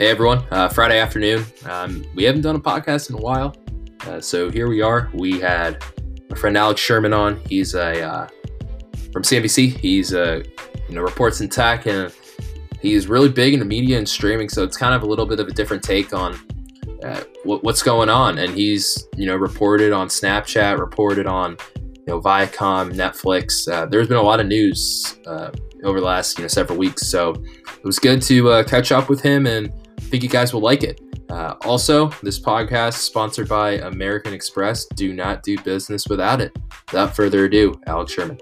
Hey everyone, uh, Friday afternoon. Um, we haven't done a podcast in a while, uh, so here we are. We had my friend Alex Sherman on. He's a uh, from CNBC. He's a uh, you know reports in tech and he's really big into media and streaming. So it's kind of a little bit of a different take on uh, what, what's going on. And he's you know reported on Snapchat, reported on you know Viacom, Netflix. Uh, there's been a lot of news over the last you know several weeks. So it was good to catch up with him and think you guys will like it. Uh, also, this podcast is sponsored by American Express. Do not do business without it. Without further ado, Alex Sherman.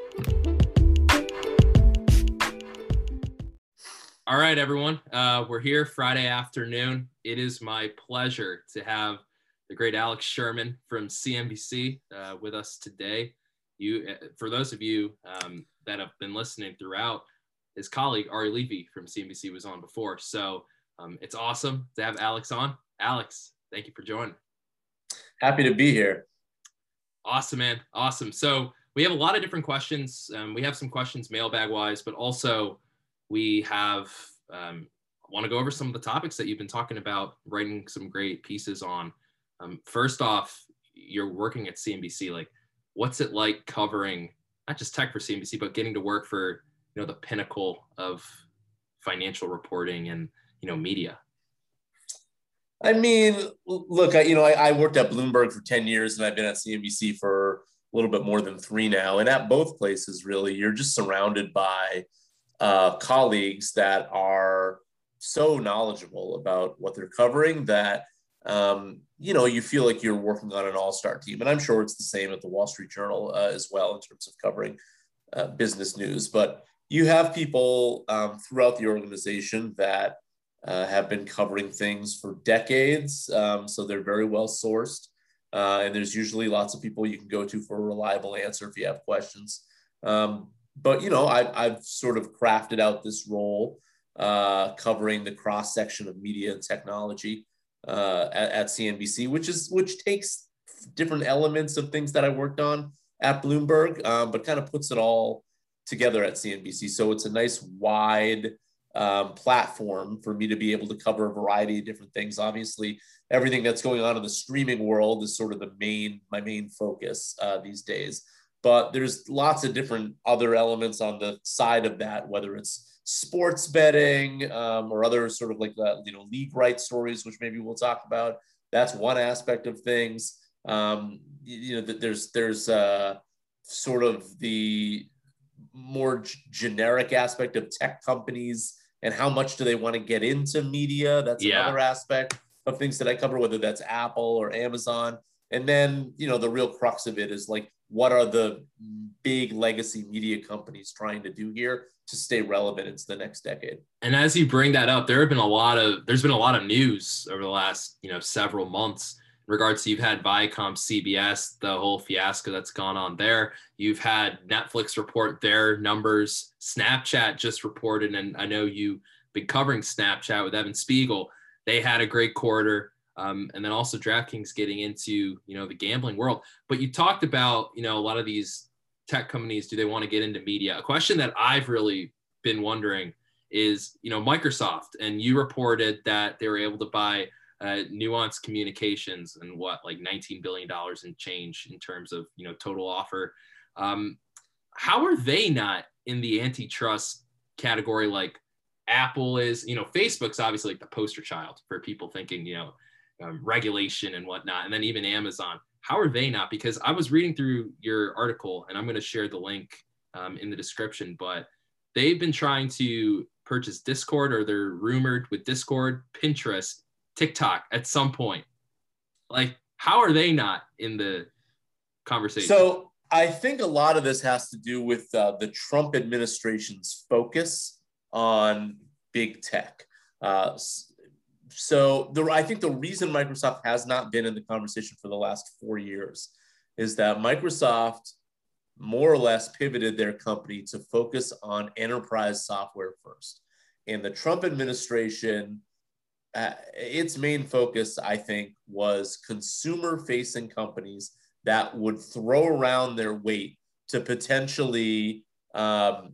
All right, everyone. Uh, we're here Friday afternoon. It is my pleasure to have the great Alex Sherman from CNBC uh, with us today. You, uh, for those of you um, that have been listening throughout, his colleague Ari Levy from CNBC was on before. So um, it's awesome to have Alex on. Alex, thank you for joining. Happy to be here. Awesome, man. Awesome. So we have a lot of different questions. Um, we have some questions mailbag wise, but also we have um, want to go over some of the topics that you've been talking about, writing some great pieces on. Um, first off, you're working at CNBC. Like, what's it like covering not just tech for CNBC, but getting to work for you know the pinnacle of financial reporting and you know media? I mean, look, I, you know, I, I, worked at Bloomberg for 10 years and I've been at CNBC for a little bit more than three now. And at both places, really, you're just surrounded by uh, colleagues that are so knowledgeable about what they're covering that, um, you know, you feel like you're working on an all star team. And I'm sure it's the same at the Wall Street Journal uh, as well in terms of covering uh, business news. But you have people um, throughout the organization that uh, have been covering things for decades. Um, so they're very well sourced. Uh, and there's usually lots of people you can go to for a reliable answer if you have questions. Um, but, you know, I, I've sort of crafted out this role uh, covering the cross section of media and technology uh, at, at CNBC, which is which takes different elements of things that I worked on at Bloomberg, um, but kind of puts it all together at CNBC. So it's a nice wide um, platform for me to be able to cover a variety of different things. Obviously, everything that's going on in the streaming world is sort of the main my main focus uh, these days. But there's lots of different other elements on the side of that, whether it's sports betting um, or other sort of like the, you know league rights stories, which maybe we'll talk about. That's one aspect of things. Um, you know, that there's there's uh, sort of the more g- generic aspect of tech companies and how much do they want to get into media. That's yeah. another aspect of things that I cover, whether that's Apple or Amazon. And then, you know, the real crux of it is like, what are the big legacy media companies trying to do here to stay relevant into the next decade? And as you bring that up, there have been a lot of there's been a lot of news over the last, you know, several months regards to you've had Viacom, CBS, the whole fiasco that's gone on there. You've had Netflix report their numbers. Snapchat just reported, and I know you've been covering Snapchat with Evan Spiegel. They had a great quarter. Um, and then also DraftKings getting into you know the gambling world. But you talked about you know a lot of these tech companies. Do they want to get into media? A question that I've really been wondering is you know Microsoft, and you reported that they were able to buy uh, Nuance Communications and what like 19 billion dollars in change in terms of you know total offer. Um, how are they not in the antitrust category like Apple is? You know, Facebook's obviously like the poster child for people thinking you know um, regulation and whatnot, and then even Amazon. How are they not? Because I was reading through your article, and I'm going to share the link um, in the description, but they've been trying to purchase Discord, or they're rumored with Discord, Pinterest, TikTok at some point. Like, how are they not in the conversation? So I think a lot of this has to do with uh, the Trump administration's focus on big tech. Uh, so the, I think the reason Microsoft has not been in the conversation for the last four years is that Microsoft more or less pivoted their company to focus on enterprise software first. And the Trump administration uh, its main focus, I think, was consumer facing companies that would throw around their weight to potentially um,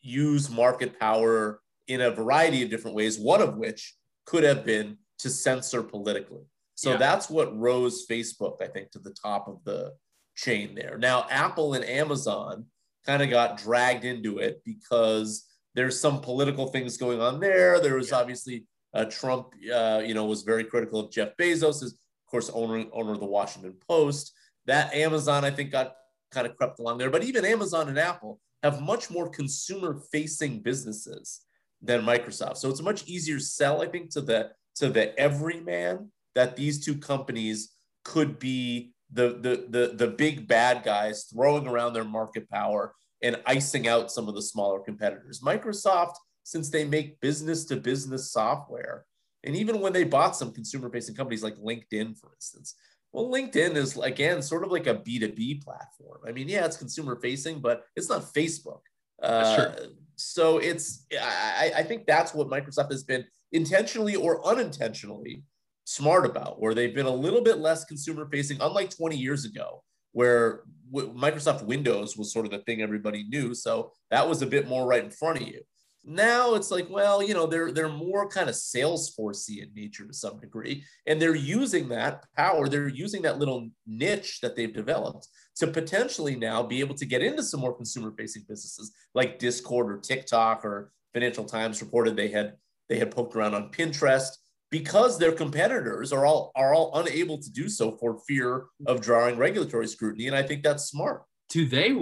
use market power in a variety of different ways, one of which could have been to censor politically. So yeah. that's what rose Facebook, I think, to the top of the chain there. Now, Apple and Amazon kind of got dragged into it because there's some political things going on there. There was yeah. obviously uh, Trump, uh, you know, was very critical of Jeff Bezos, is of course owner owner of the Washington Post. That Amazon, I think, got kind of crept along there. But even Amazon and Apple have much more consumer facing businesses than Microsoft. So it's a much easier sell, I think, to the to the everyman that these two companies could be the the the, the big bad guys throwing around their market power and icing out some of the smaller competitors. Microsoft, since they make business to business software, and even when they bought some consumer facing companies like LinkedIn, for instance, well, LinkedIn is again sort of like a B2B platform. I mean, yeah, it's consumer facing, but it's not Facebook. Uh, so it's I, I think that's what Microsoft has been intentionally or unintentionally smart about, where they've been a little bit less consumer facing, unlike 20 years ago, where Microsoft Windows was sort of the thing everybody knew. So that was a bit more right in front of you. Now it's like, well, you know, they're they're more kind of Salesforcey in nature to some degree, and they're using that power, they're using that little niche that they've developed to potentially now be able to get into some more consumer-facing businesses like Discord or TikTok or Financial Times reported they had they had poked around on Pinterest because their competitors are all are all unable to do so for fear of drawing regulatory scrutiny, and I think that's smart. Do they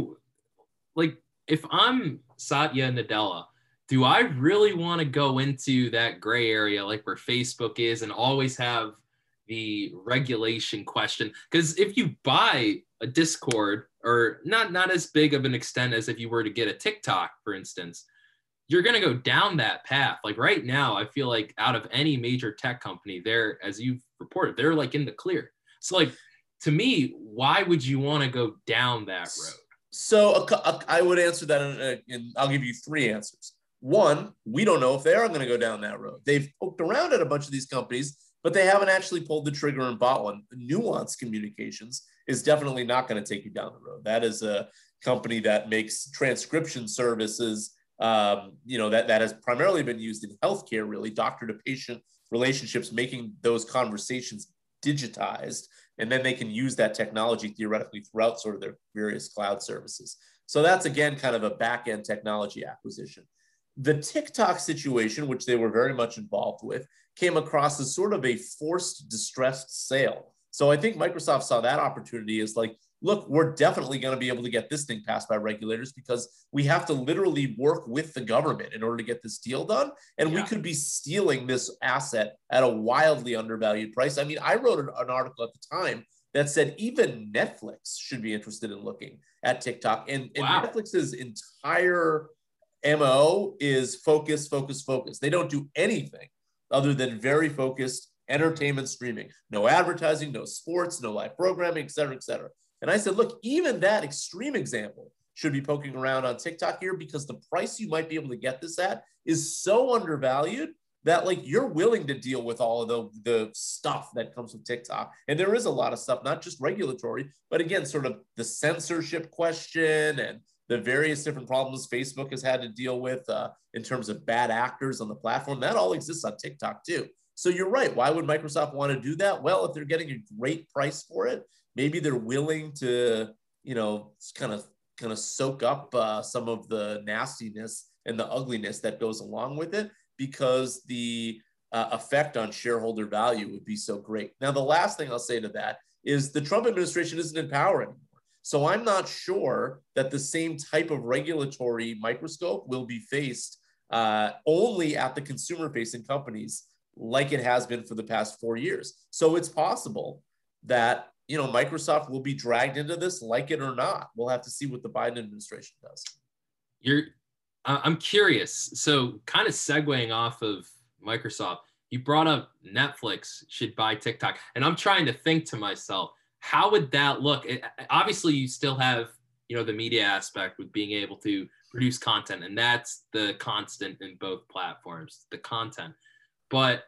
like if I'm Satya Nadella? Do I really want to go into that gray area like where Facebook is and always have the regulation question? Because if you buy a Discord or not not as big of an extent as if you were to get a TikTok, for instance, you're going to go down that path. Like right now, I feel like out of any major tech company, they're as you've reported, they're like in the clear. So like to me, why would you want to go down that road? So I would answer that, and I'll give you three answers. One, we don't know if they are going to go down that road. They've poked around at a bunch of these companies, but they haven't actually pulled the trigger and bought one. Nuance Communications is definitely not going to take you down the road. That is a company that makes transcription services. Um, you know that that has primarily been used in healthcare, really doctor to patient relationships, making those conversations digitized, and then they can use that technology theoretically throughout sort of their various cloud services. So that's again kind of a back end technology acquisition. The TikTok situation, which they were very much involved with, came across as sort of a forced distressed sale. So I think Microsoft saw that opportunity as like, look, we're definitely going to be able to get this thing passed by regulators because we have to literally work with the government in order to get this deal done. And yeah. we could be stealing this asset at a wildly undervalued price. I mean, I wrote an, an article at the time that said even Netflix should be interested in looking at TikTok. And, and wow. Netflix's entire MO is focus, focus, focus. They don't do anything other than very focused entertainment streaming. No advertising, no sports, no live programming, et cetera, et cetera. And I said, look, even that extreme example should be poking around on TikTok here because the price you might be able to get this at is so undervalued that like you're willing to deal with all of the, the stuff that comes with TikTok. And there is a lot of stuff, not just regulatory, but again, sort of the censorship question and the various different problems Facebook has had to deal with uh, in terms of bad actors on the platform. That all exists on TikTok too. So you're right. Why would Microsoft want to do that? Well, if they're getting a great price for it, maybe they're willing to, you know, kind of kind of soak up uh, some of the nastiness and the ugliness that goes along with it because the uh, effect on shareholder value would be so great. Now, the last thing I'll say to that is the Trump administration isn't in power anymore. So I'm not sure that the same type of regulatory microscope will be faced uh, only at the consumer facing companies like it has been for the past four years. So it's possible that you know Microsoft will be dragged into this, like it or not. We'll have to see what the Biden administration does. You're, I'm curious. So kind of segueing off of Microsoft, you brought up Netflix should buy TikTok, and I'm trying to think to myself how would that look? It, obviously, you still have you know the media aspect with being able to produce content, and that's the constant in both platforms, the content. But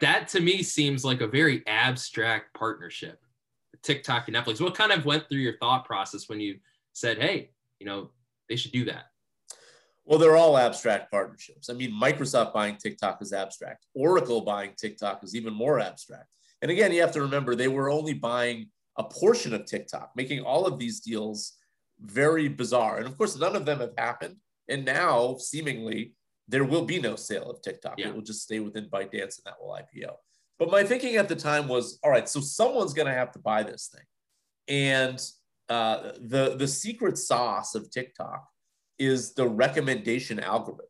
that to me seems like a very abstract partnership. TikTok and Netflix. What kind of went through your thought process when you said, "Hey, you know, they should do that"? Well, they're all abstract partnerships. I mean, Microsoft buying TikTok is abstract. Oracle buying TikTok is even more abstract. And again, you have to remember they were only buying a portion of TikTok, making all of these deals very bizarre. And of course, none of them have happened. And now, seemingly, there will be no sale of TikTok. Yeah. It will just stay within ByteDance and that will IPO. But my thinking at the time was, all right, so someone's going to have to buy this thing. And uh, the the secret sauce of TikTok is the recommendation algorithm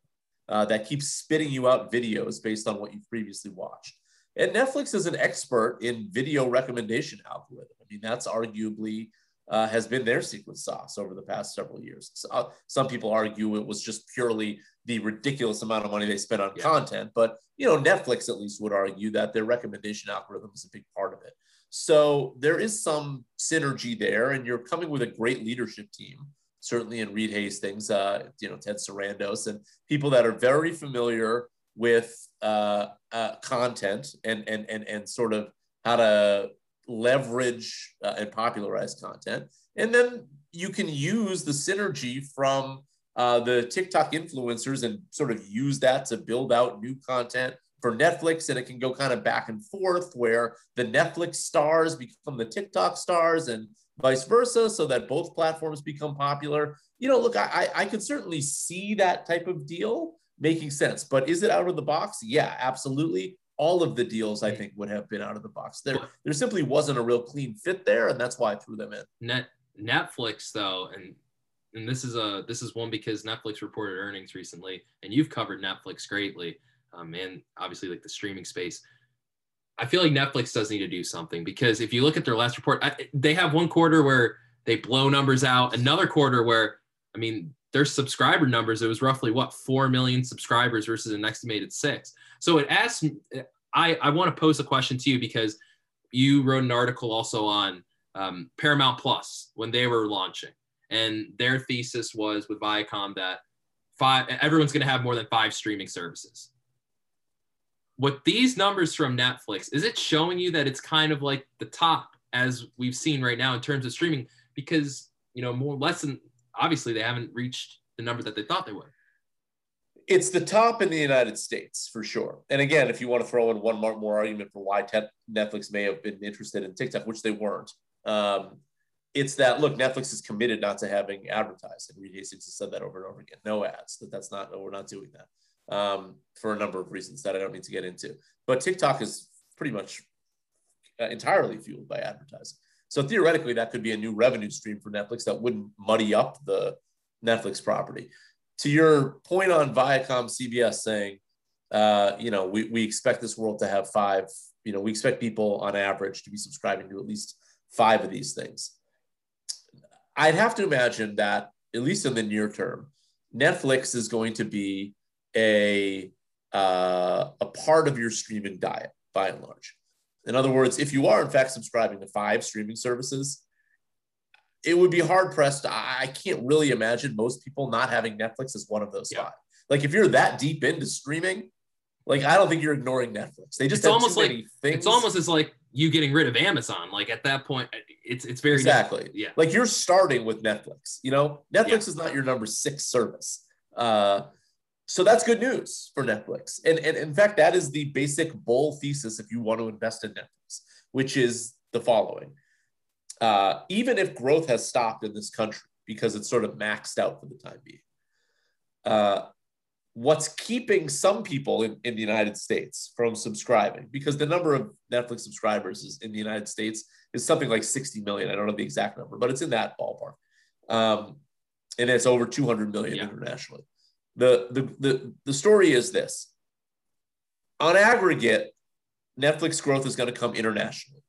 uh, that keeps spitting you out videos based on what you've previously watched. And Netflix is an expert in video recommendation algorithm. I mean, that's arguably uh, has been their secret sauce over the past several years. So, uh, some people argue it was just purely the ridiculous amount of money they spent on yeah. content, but you know, Netflix at least would argue that their recommendation algorithm is a big part of it. So there is some synergy there, and you're coming with a great leadership team certainly in Reed Hastings, uh, you know, Ted Sarandos, and people that are very familiar with uh, uh, content and, and, and, and sort of how to leverage uh, and popularize content. And then you can use the synergy from uh, the TikTok influencers and sort of use that to build out new content for Netflix. And it can go kind of back and forth where the Netflix stars become the TikTok stars and vice versa, so that both platforms become popular. You know, look, I, I could certainly see that type of deal making sense, but is it out of the box? Yeah, absolutely. All of the deals I think would have been out of the box. There, there simply wasn't a real clean fit there, and that's why I threw them in. Net Netflix though, and and this is a this is one because Netflix reported earnings recently, and you've covered Netflix greatly, um, and obviously like the streaming space. I feel like Netflix does need to do something because if you look at their last report, I, they have one quarter where they blow numbers out, another quarter where, I mean, their subscriber numbers, it was roughly what, 4 million subscribers versus an estimated six. So it asks, I, I want to pose a question to you because you wrote an article also on um, Paramount Plus when they were launching. And their thesis was with Viacom that five, everyone's going to have more than five streaming services with these numbers from Netflix, is it showing you that it's kind of like the top as we've seen right now in terms of streaming? Because you know, more less than obviously they haven't reached the number that they thought they would. It's the top in the United States for sure. And again, if you want to throw in one more, argument for why Netflix may have been interested in TikTok, which they weren't, um, it's that look, Netflix is committed not to having advertising. Reed Hastings has said that over and over again. No ads. That that's not. No, we're not doing that um, for a number of reasons that I don't need to get into. But TikTok is pretty much uh, entirely fueled by advertising. So theoretically, that could be a new revenue stream for Netflix that wouldn't muddy up the Netflix property. To your point on Viacom CBS saying, uh, you know, we, we expect this world to have five, you know, we expect people on average to be subscribing to at least five of these things. I'd have to imagine that, at least in the near term, Netflix is going to be a uh, a part of your streaming diet by and large. In other words, if you are in fact subscribing to five streaming services, it would be hard pressed. I can't really imagine most people not having Netflix as one of those yeah. five. Like if you're that deep into streaming, like I don't think you're ignoring Netflix. They just it's almost like things. it's almost as like you getting rid of Amazon. Like at that point, it's it's very exactly different. yeah. Like you're starting with Netflix. You know, Netflix yeah. is not your number six service. Uh, so that's good news for Netflix. And, and in fact, that is the basic bull thesis if you want to invest in Netflix, which is the following. Uh, even if growth has stopped in this country because it's sort of maxed out for the time being, uh, what's keeping some people in, in the United States from subscribing, because the number of Netflix subscribers is, in the United States is something like 60 million. I don't know the exact number, but it's in that ballpark. Um, and it's over 200 million yeah. internationally. The, the, the, the story is this on aggregate, Netflix growth is going to come internationally.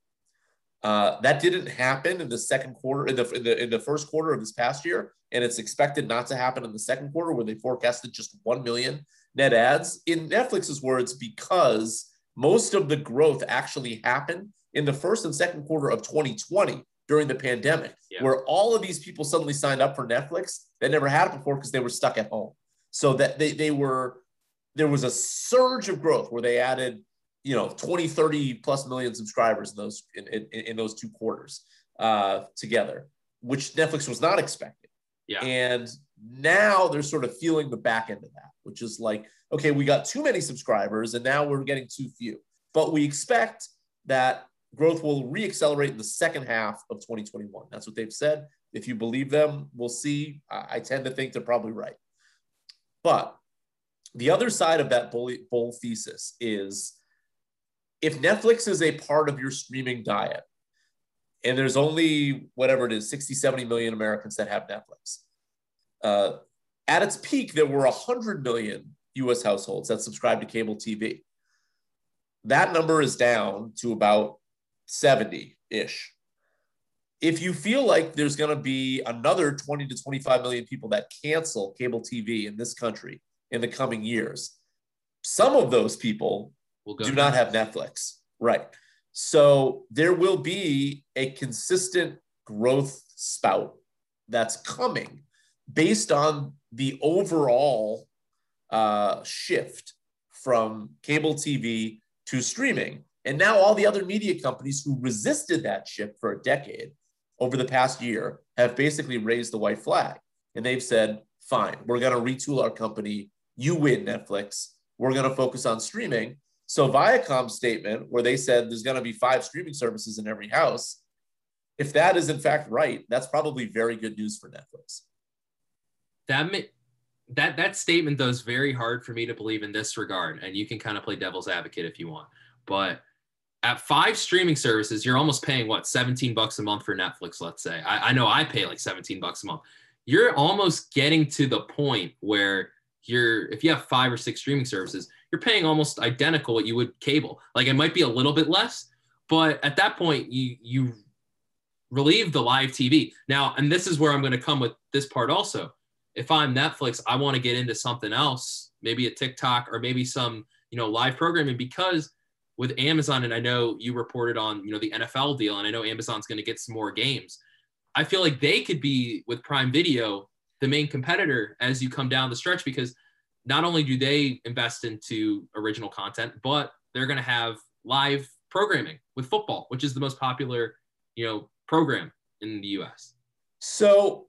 Uh, that didn't happen in the second quarter, in the, in the in the first quarter of this past year, and it's expected not to happen in the second quarter, where they forecasted just one million net adds. In Netflix's words, because most of the growth actually happened in the first and second quarter of 2020 during the pandemic, yeah. where all of these people suddenly signed up for Netflix that never had it before because they were stuck at home. So that they, they were, there was a surge of growth where they added, you know, 20, 30 plus million subscribers in those, in, in, in those two quarters uh, together, which Netflix was not expecting. Yeah. And Now they're sort of feeling the back end of that, which is like, okay, we got too many subscribers and now we're getting too few. But we expect that growth will reaccelerate in the second half of 2021. That's what they've said. If you believe them, we'll see. I, tend to think they're probably right. But the other side of that bull, bull thesis is if Netflix is a part of your streaming diet, and there's only whatever it is 60 70 million americans that have netflix uh, at its peak there were 100 million us households that subscribe to cable tv that number is down to about 70-ish if you feel like there's going to be another 20 to 25 million people that cancel cable tv in this country in the coming years some of those people do not have netflix. Right. So there will be a consistent growth spout that's coming based on the overall uh, shift from cable TV to streaming. And now all the other media companies who resisted that shift for a decade over the past year have basically raised the white flag. And they've said, fine, we're going to retool our company. You win, Netflix. We're going to focus on streaming. So Viacom's statement, where they said there's going to be five streaming services in every house, if that is in fact right, that's probably very good news for Netflix. That that that statement though is very hard for me to believe in this regard, and you can kind of play devil's advocate if you want, but at five streaming services, you're almost paying what 17 bucks a month for Netflix. Let's say I, I know I pay like 17 bucks a month. You're almost getting to the point where you're if you have five or six streaming services you're paying almost identical what you would cable. Like it might be a little bit less, but at that point you you relieve the live TV. Now, and this is where I'm going to come with this part also. If I'm Netflix, I want to get into something else, maybe a TikTok or maybe some, you know, live programming because with Amazon and I know you reported on, you know, the NFL deal and I know Amazon's going to get some more games. I feel like they could be with Prime Video the main competitor as you come down the stretch because not only do they invest into original content, but they're going to have live programming with football, which is the most popular, you know, program in the US. So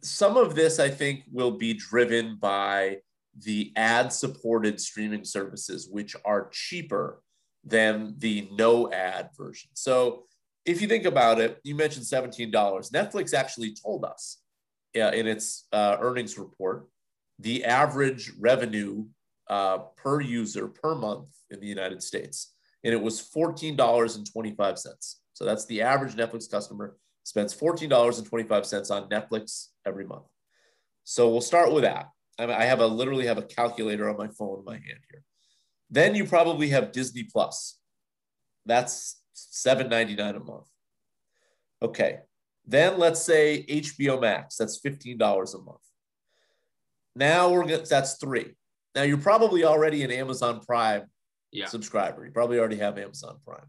some of this I think will be driven by the ad supported streaming services, which are cheaper than the no ad version. So if you think about it, you mentioned $17. Netflix actually told us uh, in its uh, earnings report the average revenue uh, per user per month in the United States. And it was $14.25. So that's the average Netflix customer spends $14.25 on Netflix every month. So we'll start with that. I have a literally have a calculator on my phone in my hand here. Then you probably have Disney Plus. That's $7.99 a month. Okay. Then let's say HBO Max. That's $15 a month. Now we're good. That's three. Now you're probably already an Amazon Prime yeah. subscriber. You probably already have Amazon Prime.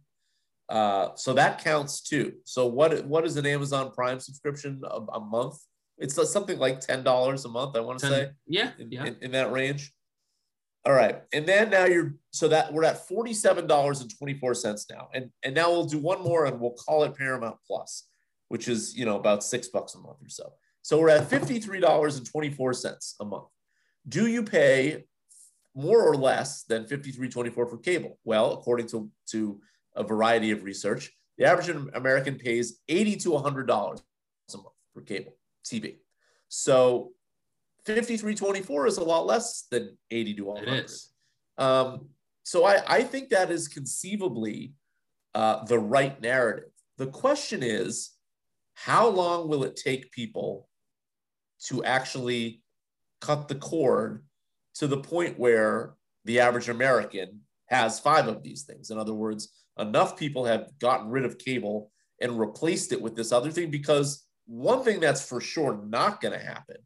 Uh, so that counts too. So what what is an Amazon Prime subscription a, a month? It's something like ten dollars a month. I want to say. Yeah, in, yeah. In, in, that range. All right, and then now you're so that we're at forty seven dollars and twenty four cents now, and and now we'll do one more and we'll call it Paramount Plus, which is you know about six bucks a month or so. So we're at $53.24 a month. Do you pay more or less than $53.24 for cable? Well, according to, to a variety of research, the average American pays 80 to $100 a month for cable TV. So 53.24 is a lot less than 80 to 100. It is. Um, so I, I think that is conceivably uh, the right narrative. The question is, how long will it take people to actually cut the cord to the point where the average American has five of these things. In other words, enough people have gotten rid of cable and replaced it with this other thing because one thing that's for sure not going to happen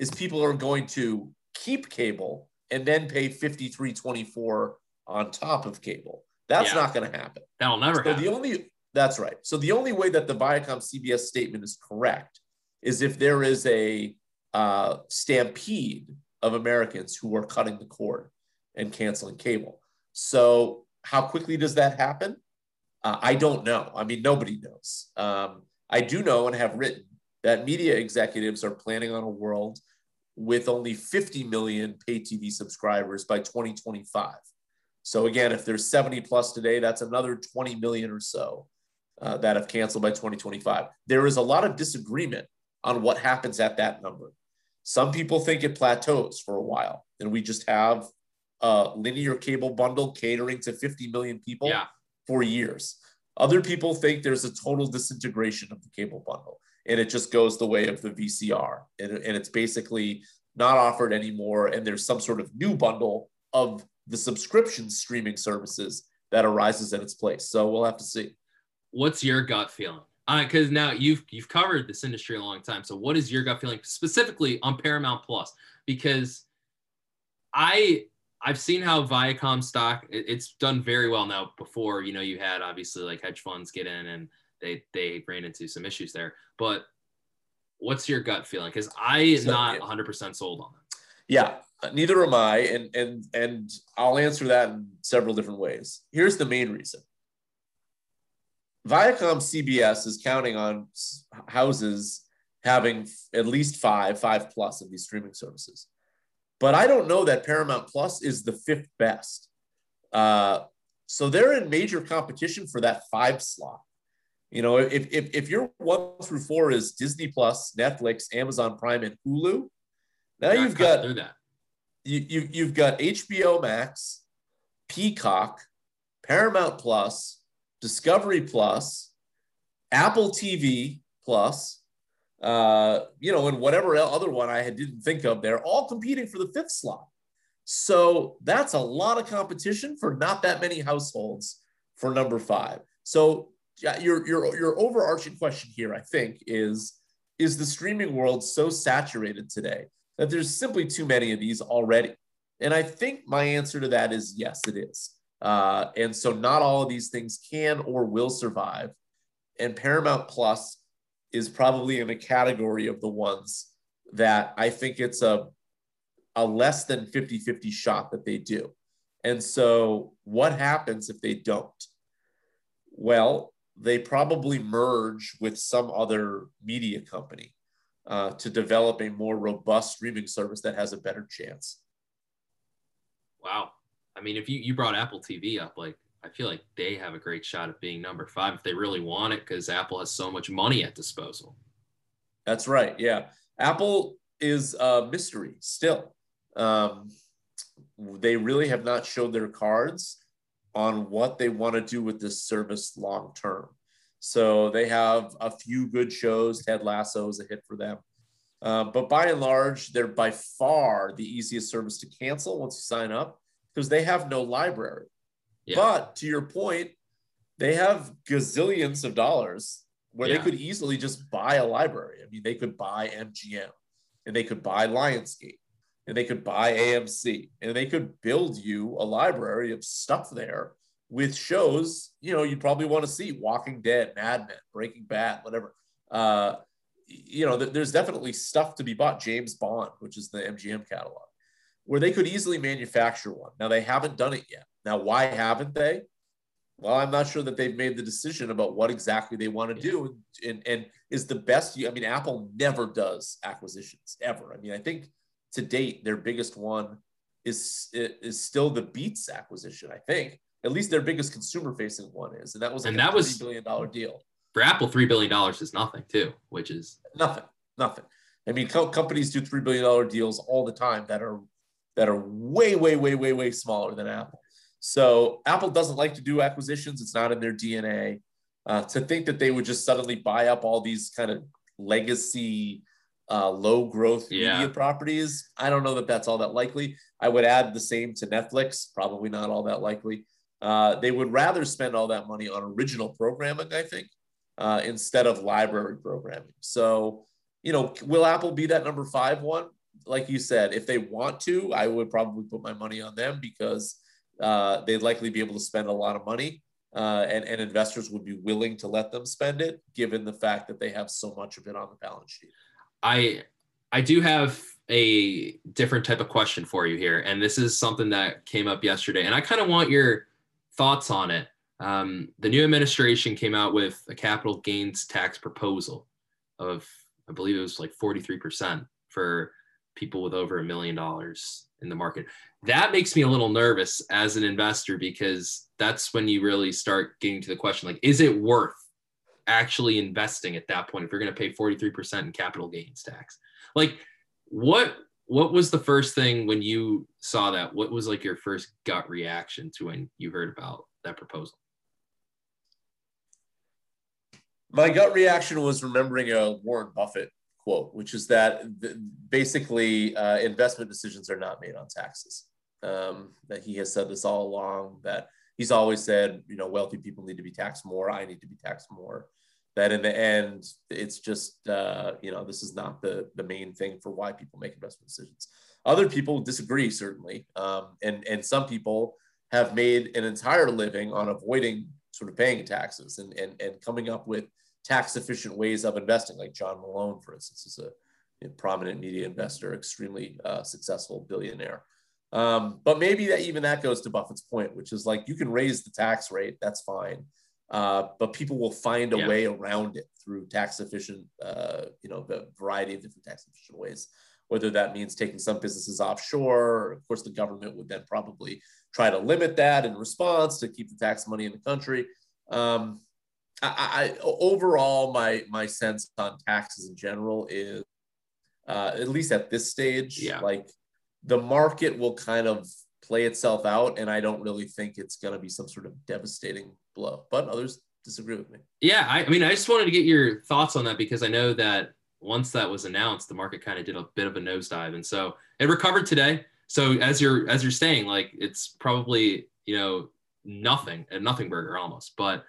is people are going to keep cable and then pay 53.24 on top of cable. That's yeah. not going to happen. That'll never so happen. The only that's right. So the only way that the Viacom CBS statement is correct is if there is a uh, stampede of Americans who are cutting the cord and canceling cable. So, how quickly does that happen? Uh, I don't know. I mean, nobody knows. Um, I do know and have written that media executives are planning on a world with only 50 million pay TV subscribers by 2025. So again, if there's 70 plus today, that's another 20 million or so uh, that have canceled by 2025. There is a lot of disagreement on what happens at that number. Some people think it plateaus for a while, and we just have a linear cable bundle catering to 50 million people Yeah. for years. Other people think there's a total disintegration of the cable bundle and it just goes the way of the VCR. And, and it's basically not offered anymore. And there's some sort of new bundle of the subscription streaming services that arises in its place. So we'll have to see. What's your gut feeling? Uh, because now you've you've covered this industry a long time. So what is your gut feeling specifically on Paramount Plus? Because I I've seen how Viacom stock it, it's done very well now. Before you know, you had obviously like hedge funds get in and they they ran into some issues there. But what's your gut feeling? Because I am So, not 100 percent sold on it. Yeah, neither am I, and and and I'll answer that in several different ways. Here's the main reason. Viacom CBS is counting on houses having at least five, five plus of these streaming services. But I don't know that Paramount Plus is the fifth best. Uh, so they're in major competition for that five slot. You know, if, if, if your one through four is Disney Plus, Netflix, Amazon Prime, and Hulu, now Gotta you've got that. you, you you've got HBO Max, Peacock, Paramount Plus, Discovery Plus, Apple TV Plus, uh, you know, and whatever other one I had didn't think of. They're all competing for the fifth slot. So that's a lot of competition for not that many households for number five. So yeah, your your your overarching question here, I think, is is the streaming world so saturated today that there's simply too many of these already? And I think my answer to that is yes, it is. Uh, and so not all of these things can or will survive. And Paramount Plus is probably in a category of the ones that I think it's a, a less than 50 50 shot that they do. And so what happens if they don't? Well, they probably merge with some other media company uh, to develop a more robust streaming service that has a better chance. Wow. I mean, if you you brought Apple TV up, like I feel like they have a great shot of being number five if they really want it, because Apple has so much money at disposal. That's right. Yeah. Apple is a mystery still. Um, they really have not showed their cards on what they want to do with this service long term. So they have a few good shows. Ted Lasso is a hit for them. Uh, but by and large, they're by far the easiest service to cancel once you sign up because they have no library. Yeah. But to your point, they have gazillions of dollars where Yeah. they could easily just buy a library. I mean, they could buy MGM and they could buy Lionsgate and they could buy AMC and they could build you a library of stuff there with shows, you know, you'd probably want to see Walking Dead, Mad Men, Breaking Bad, whatever. Uh, you know, th- there's definitely stuff to be bought. James Bond, which is the MGM catalog, where they could easily manufacture one. Now, they haven't done it yet. Now, why haven't they? Well, I'm not sure that they've made the decision about what exactly they want to do and, and, and is the best. I mean, Apple never does acquisitions ever. I mean, I think to date, their biggest one is, is still the Beats acquisition, I think. At least their biggest consumer facing one is. And that was like And a that was- $3 billion deal. For Apple, three billion dollars is nothing too, which is Nothing, nothing. I mean, co- companies do three billion dollar deals all the time that are that are way, way, way, way, way smaller than Apple. So Apple doesn't like to do acquisitions; it's not in their DNA. Uh, to think that they would just suddenly buy up all these kind of legacy, uh, low growth Yeah. media properties, I don't know that that's all that likely. I would add the same to Netflix, probably not all that likely. Uh, they would rather spend all that money on original programming, I think, uh, instead of library programming. So, you know, will Apple be that number five one? Like you said, if they want to, I would probably put my money on them because uh, they'd likely be able to spend a lot of money, uh, and and investors would be willing to let them spend it, given the fact that they have so much of it on the balance sheet. I I do have a different type of question for you here, and this is something that came up yesterday, and I kind of want your thoughts on it. Um, the new administration came out with a capital gains tax proposal of, I believe it was like 43% for people with over a million dollars in the market. That makes me a little nervous as an investor because that's when you really start getting to the question like, is it worth actually investing at that point if you're going to pay 43% in capital gains tax? Like, what what was the first thing when you saw that? What was like your first gut reaction to when you heard about that proposal? My gut reaction was remembering a Warren Buffett quote, which is that basically uh, investment decisions are not made on taxes. Um, that he has said this all along. That he's always said, you know, wealthy people need to be taxed more. I need to be taxed more. That in the end, it's just, uh, you know, this is not the the main thing for why people make investment decisions. Other people disagree, certainly, um, and and some people have made an entire living on avoiding sort of paying taxes and and, and coming up with tax efficient ways of investing, like John Malone, for instance, is a, prominent media investor, extremely uh, successful billionaire. Um, but maybe that even that goes to Buffett's point, which is like you can raise the tax rate, that's fine, uh, but people will find a yeah. way around it through tax efficient, uh, you know, the variety of different tax efficient ways. Whether that means taking some businesses offshore, of course, the government would then probably try to limit that in response to keep the tax money in the country. Um, I, I, overall, my my sense on taxes in general is, uh, at least at this stage, yeah. like the market will kind of play itself out, and I don't really think it's going to be some sort of devastating blow. But others disagree with me. Yeah, I, I mean, I just wanted to get your thoughts on that because I know that once that was announced, the market kind of did a bit of a nosedive, and so it recovered today. So as you're as you're saying, like it's probably you know nothing a nothing burger almost, but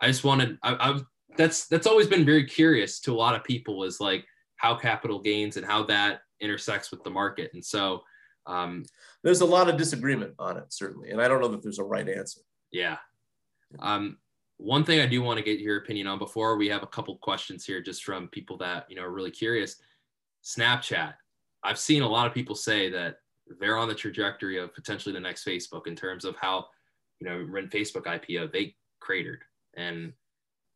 I just wanted I, I that's that's always been very curious to a lot of people is like how capital gains and how that intersects with the market. And so um, there's a lot of disagreement on it, certainly. And I don't know that there's a right answer. Yeah. Um, one thing I do want to get your opinion on before we have a couple questions here, just from people that you know are really curious. Snapchat. I've seen a lot of people say that they're on the trajectory of potentially the next Facebook in terms of how, you know, when Facebook IPO, they cratered and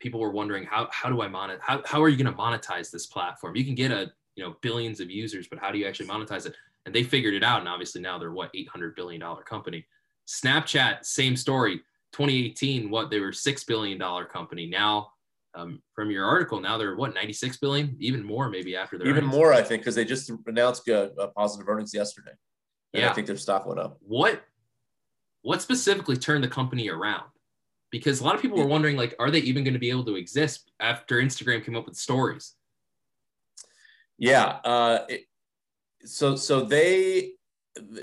people were wondering how how do I monetize how, how are you going to monetize this platform? You can get a you know billions of users, but how do you actually monetize it? And they figured it out, and obviously now they're what 800 billion dollar company. Snapchat, same story. 2018, what they were six billion dollar company. Now, um, from your article, now they're what 96 billion, even more maybe after their even earnings. more, I think, because they just announced a, a positive earnings yesterday. And yeah, I think their stock went up. What what specifically turned the company around? because a lot of people were wondering like are they even going to be able to exist after instagram came up with stories yeah uh, it, so so they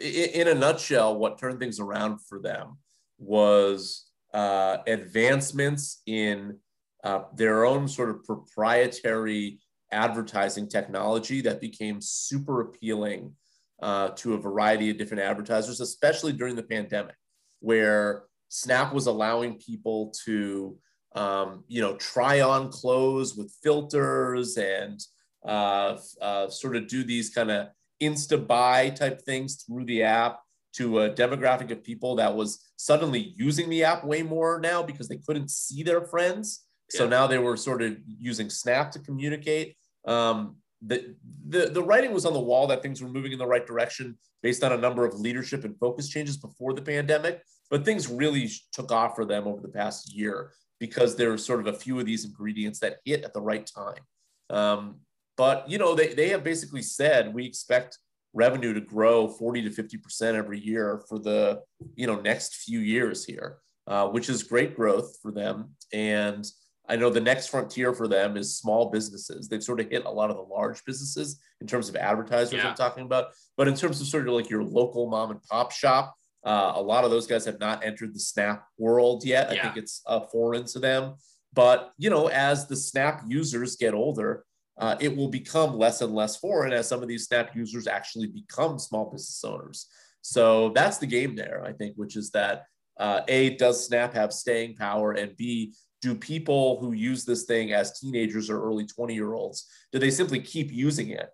in a nutshell what turned things around for them was uh, advancements in uh, their own sort of proprietary advertising technology that became super appealing uh, to a variety of different advertisers especially during the pandemic where Snap was allowing people to, um, you know, try on clothes with filters and uh, uh, sort of do these kind of insta buy type things through the app to a demographic of people that was suddenly using the app way more now because they couldn't see their friends. Yeah. So now they were sort of using Snap to communicate. Um, the, the, the writing was on the wall that things were moving in the right direction based on a number of leadership and focus changes before the pandemic. But things really took off for them over the past year because there were sort of a few of these ingredients that hit at the right time. Um, but you know, they, they have basically said we expect revenue to grow 40 to 50% every year for the you know next few years here, uh, which is great growth for them. And I know the next frontier for them is small businesses. They've sort of hit a lot of the large businesses in terms of advertisers yeah. I'm talking about. But in terms of sort of like your local mom and pop shop, uh, a lot of those guys have not entered the Snap world yet. I yeah. think it's uh, foreign to them. But you know, as the Snap users get older, uh, it will become less and less foreign as some of these Snap users actually become small business owners. So that's the game there, I think, which is that uh, A, does Snap have staying power? And B, do people who use this thing as teenagers or early 20 year olds, do they simply keep using it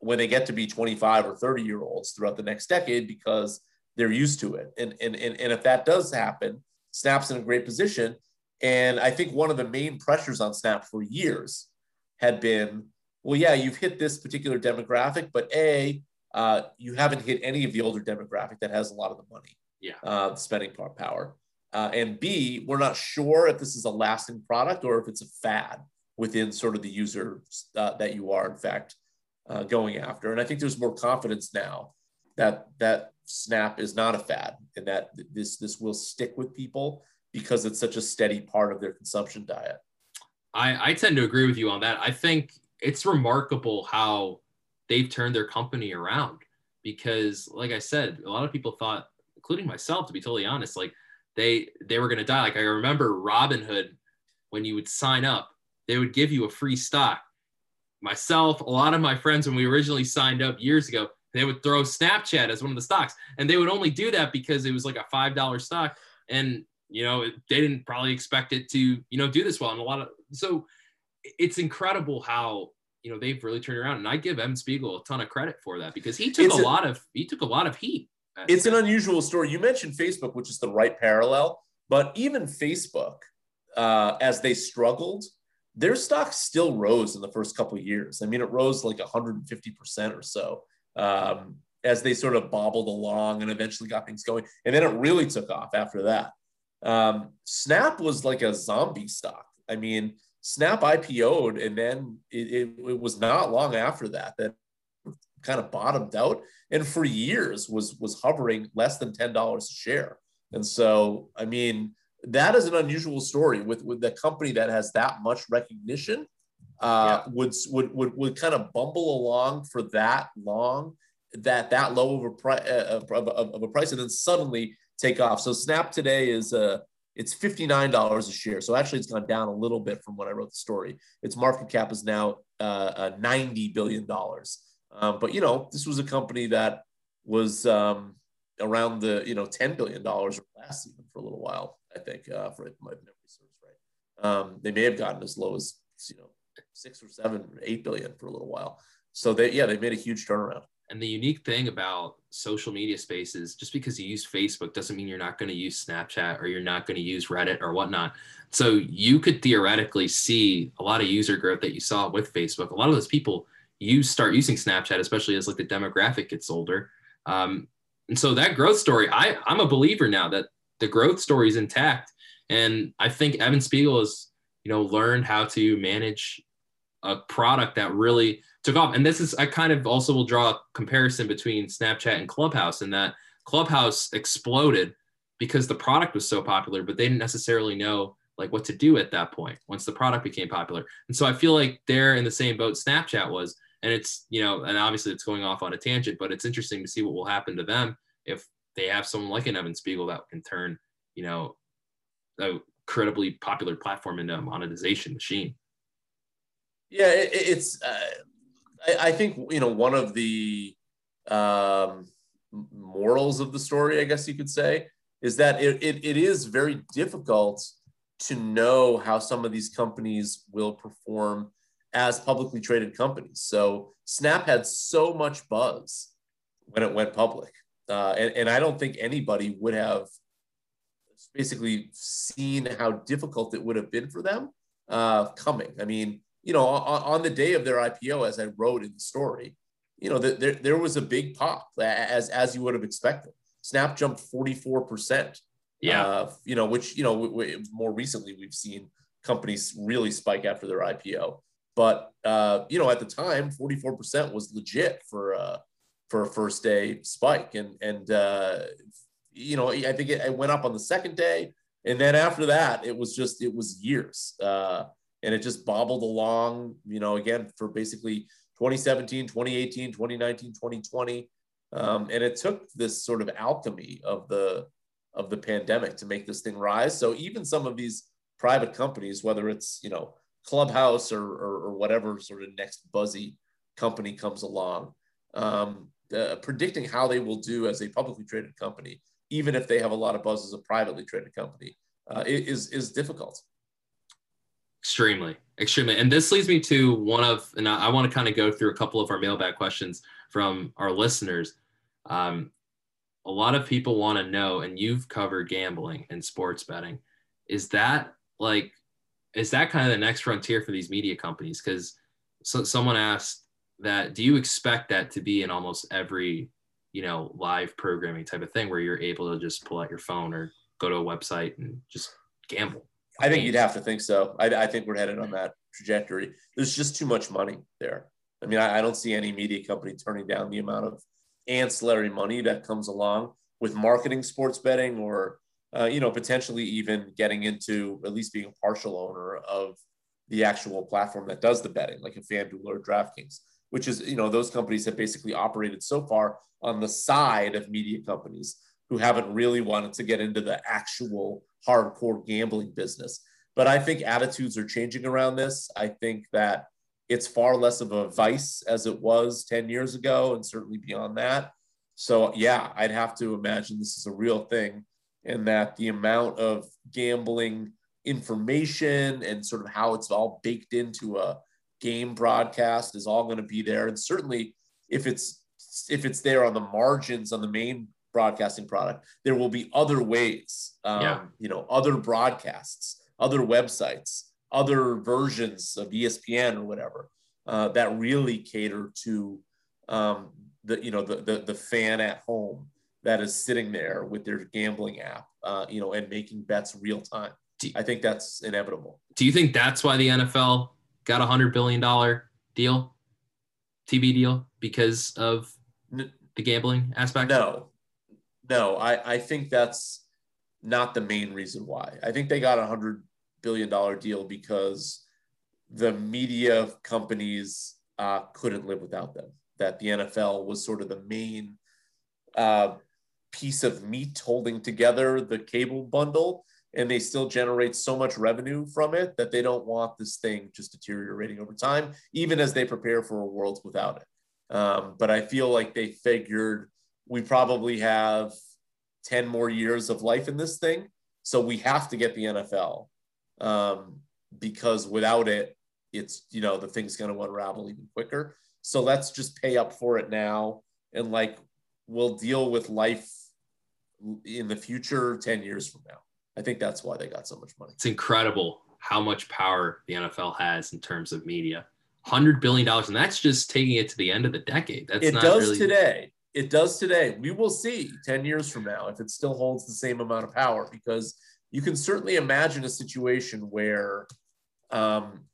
when they get to be 25 or 30 year olds throughout the next decade because they're used to it? And, and, and, and if that does happen, Snap's in a great position. And I think one of the main pressures on Snap for years had been, well, yeah, you've hit this particular demographic, but A, uh, you haven't hit any of the older demographic that has a lot of the money, yeah, uh, spending power. Uh, and B, we're not sure if this is a lasting product or if it's a fad within sort of the user uh, that you are, in fact, uh, going after. And I think there's more confidence now that that Snap is not a fad and that this this will stick with people because it's such a steady part of their consumption diet. I, I tend to agree with you on that. I think it's remarkable how they've turned their company around because, like I said, a lot of people thought, including myself, to be totally honest, like they they were to die. Like I remember Robinhood when you would sign up, they would give you a free stock. Myself, a lot of my friends, when we originally signed up years ago, they would throw Snapchat as one of the stocks, and they would only do that because it was like a five dollar stock, and you know they didn't probably expect it to you know do this well. And a lot of so it's incredible how you know they've really turned around, and I give Evan Spiegel a ton of credit for that because he took it's a, a lot of he took a lot of heat. It's an unusual story. You mentioned Facebook, which is the right parallel, but even Facebook, uh, as they struggled, their stock still rose in the first couple of years. I mean, it rose like 150% or so um, as they sort of bobbled along and eventually got things going. And then it really took off after that. Um, Snap was like a zombie stock. I mean, Snap IPO'd, and then it, it, it was not long after that that kind of bottomed out, and for years was was hovering less than ten dollars a share. And so, I mean, that is an unusual story with with the company that has that much recognition uh, yeah. would, would would would kind of bumble along for that long, that that low of a price uh, of, of, of, a price, and then suddenly take off. So Snap today is uh, it's fifty nine dollars a share. So actually, it's gone down a little bit from when I wrote the story. Its market cap is now uh, uh ninety billion dollars. Um, but you know, this was a company that was um, around the you know ten billion dollars or less even for a little while. I think uh, for my memory serves right. Um, they may have gotten as low as you know six or seven or eight billion for a little while. So they yeah they made a huge turnaround. And the unique thing about social media spaces, just because you use Facebook doesn't mean you're not going to use Snapchat or you're not going to use Reddit or whatnot. So you could theoretically see a lot of user growth that you saw with Facebook. A lot of those people you start using Snapchat, especially as like the demographic gets older. Um, and so that growth story, I, I'm a believer now that the growth story is intact. And I think Evan Spiegel has, you know, learned how to manage a product that really took off. And this is, I kind of also will draw a comparison between Snapchat and Clubhouse in that Clubhouse exploded because the product was so popular, but they didn't necessarily know like what to do at that point once the product became popular. And so I feel like they're in the same boat Snapchat was. And it's, you know, and obviously it's going off on a tangent, but it's interesting to see what will happen to them if they have someone like an Evan Spiegel that can turn, you know, a incredibly popular platform into a monetization machine. Yeah, it, it's. Uh, I, I, think you know one of the um, morals of the story, I guess you could say, is that it, it, it is very difficult to know how some of these companies will perform as publicly traded companies. So Snap had so much buzz when it went public, uh, and, and I don't think anybody would have basically seen how difficult it would have been for them uh, coming. I mean, you know, on, on, the day of their IPO, as I wrote in the story, you know, the, there, there was a big pop as, as you would have expected. Snap jumped 44%. Yeah. Uh, you know, which, you know, w- w- more recently we've seen companies really spike after their IPO. But, uh, you know, at the time, 44% was legit for, uh, for a first day spike. And, and, uh, you know, I think it, it went up on the second day. And then after that, it was just, it was years. Uh, and it just bobbled along, you know, again for basically 2017, 2018, 2019, 2020. Um, and it took this sort of alchemy of the of the pandemic to make this thing rise. So even some of these private companies, whether it's you know Clubhouse or or, or whatever sort of next buzzy company comes along, um, uh, predicting how they will do as a publicly traded company, even if they have a lot of buzz as a privately traded company, uh, is is difficult. Extremely, extremely. And this leads me to one of, and I, I want to kind of go through a couple of our mailbag questions from our listeners. Um, a lot of people want to know, and you've covered gambling and sports betting. Is that like, is that kind of the next frontier for these media companies? Because so, someone asked that do you expect that to be in almost every you know live programming type of thing where you're able to just pull out your phone or go to a website and just gamble i think you'd have to think so. I, I think we're headed on that trajectory. There's just too much money there. I mean I, I don't see any media company turning down the amount of ancillary money that comes along with marketing sports betting or uh, you know potentially even getting into at least being a partial owner of the actual platform that does the betting like a FanDuel or DraftKings which is you know those companies have basically operated so far on the side of media companies who haven't really wanted to get into the actual hardcore gambling business. But i think attitudes are changing around this. I think that it's far less of a vice as it was 10 years ago and certainly beyond that. So yeah i'd have to imagine this is a real thing and that the amount of gambling information and sort of how it's all baked into a game broadcast is all going to be there. And certainly if it's if it's there on the margins on the main broadcasting product, there will be other ways, um, yeah. you know, other broadcasts, other websites, other versions of ESPN or whatever uh, that really cater to um, the you know the, the the fan at home that is sitting there with their gambling app, uh, you know, and making bets real time. I think that's inevitable. Do you think that's why the NFL got a hundred billion dollar deal, TV deal because of the gambling aspect? No, no. I I think that's not the main reason why. I think they got a hundred billion dollar deal because the media companies uh, couldn't live without them. That the NFL was sort of the main uh, piece of meat holding together the cable bundle and they still generate so much revenue from it that they don't want this thing just deteriorating over time, even as they prepare for a world without it. Um, but I feel like they figured we probably have 10 more years of life in this thing. So we have to get the NFL um, because without it, it's, you know, the thing's going to unravel even quicker. So let's just pay up for it now. And like, we'll deal with life in the future 10 years from now. I think that's why they got so much money. It's incredible how much power the NFL has in terms of media. Hundred billion dollars, and that's just taking it to the end of the decade. That's it does really... today. It does today. We will see ten years from now if it still holds the same amount of power, because you can certainly imagine a situation where, um,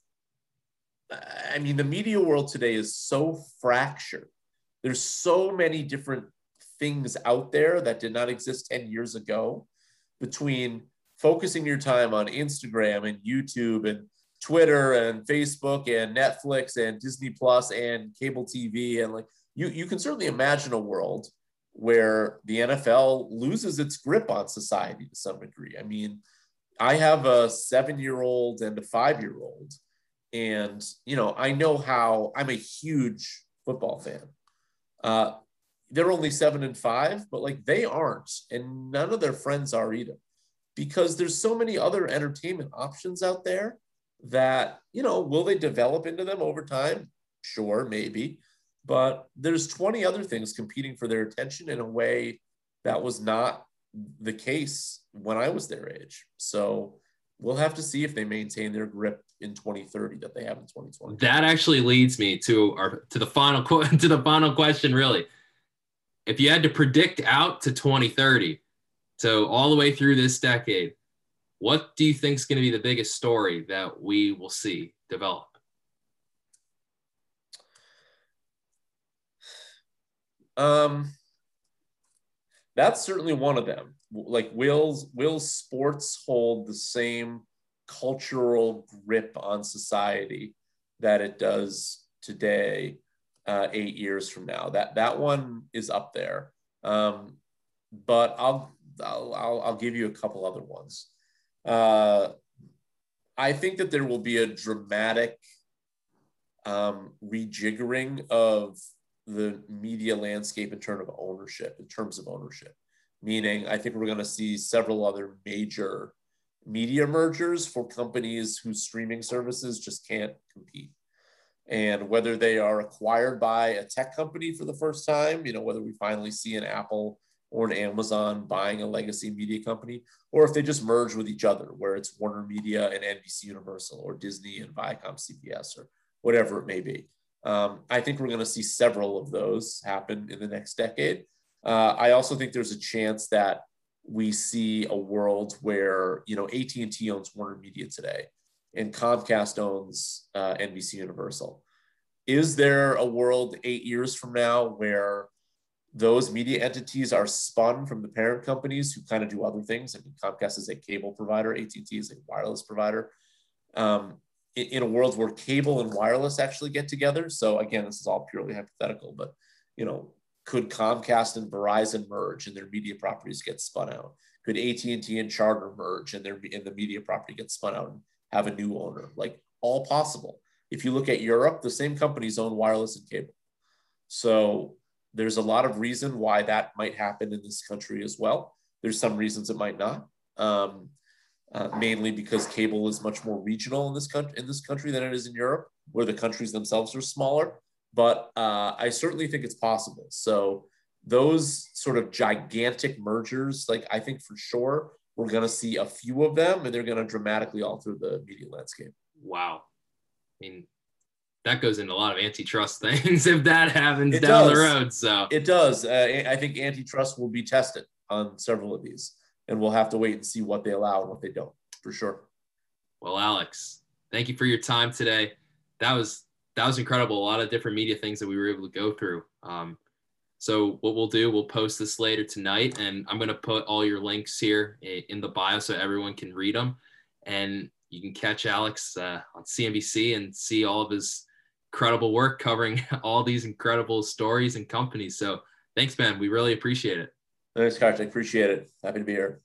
I mean, the media world today is so fractured. There's so many different things out there that did not exist ten years ago between focusing your time on Instagram and YouTube and Twitter and Facebook and Netflix and Disney Plus and cable TV and like you you can certainly imagine a world where the NFL loses its grip on society to some degree. I mean, I have a 7-year-old and a 5-year-old and you know, I know how I'm a huge football fan. Uh, they're only seven and five, but like they aren't, and none of their friends are either, because there's so many other entertainment options out there that you know will they develop into them over time? Sure, maybe, but there's 20 other things competing for their attention in a way that was not the case when I was their age. So we'll have to see if they maintain their grip in 2030 that they have in 2020. That actually leads me to our to the final to the final question really if you had to predict out to 2030, so all the way through this decade, what do you think is going to be the biggest story that we will see develop? Um, that's certainly one of them. Like will's will sports hold the same cultural grip on society that it does today uh, eight years from now. That that one is up there. Um, but I'll, I'll I'll give you a couple other ones. Uh, I think that there will be a dramatic um, rejiggering of the media landscape in terms of ownership. In terms of ownership, meaning I think we're going to see several other major media mergers for companies whose streaming services just can't compete and whether they are acquired by a tech company for the first time, you know, whether we finally see an Apple or an Amazon buying a legacy media company, or if they just merge with each other, where it's Warner Media and NBC Universal or Disney and Viacom CBS or whatever it may be. Um, I think we're going to see several of those happen in the next decade. Uh, I also think there's a chance that we see a world where you know AT&T owns Warner Media today, and Comcast owns uh, NBC Universal. Is there a world eight years from now where those media entities are spun from the parent companies who kind of do other things? I mean, Comcast is a cable provider, AT&T is a wireless provider. Um, in, in a world where cable and wireless actually get together. So again, this is all purely hypothetical, but you know, could Comcast and Verizon merge and their media properties get spun out? Could AT&T and Charter merge and their and the media property get spun out and have a new owner? Like all possible. If you look at Europe, the same companies own wireless and cable. So there's a lot of reason why that might happen in this country as well. There's some reasons it might not. Um, uh, mainly because cable is much more regional in this country in this country than it is in Europe, where the countries themselves are smaller. But uh, I certainly think it's possible. So those sort of gigantic mergers, like I think for sure we're going to see a few of them, and they're going to dramatically alter the media landscape. Wow, I mean that goes into a lot of antitrust things if that happens it down does. the road. So it does. Uh, I think antitrust will be tested on several of these and we'll have to wait and see what they allow and what they don't for sure. Well, Alex, thank you for your time today. That was that was incredible. A lot of different media things that we were able to go through. Um, so what we'll do, we'll post this later tonight, and I'm going to put all your links here in the bio so everyone can read them, and you can catch Alex uh, on CNBC and see all of his incredible work covering all these incredible stories and companies. So thanks, man. We really appreciate it. Thanks, Kartik. Appreciate it. Happy to be here.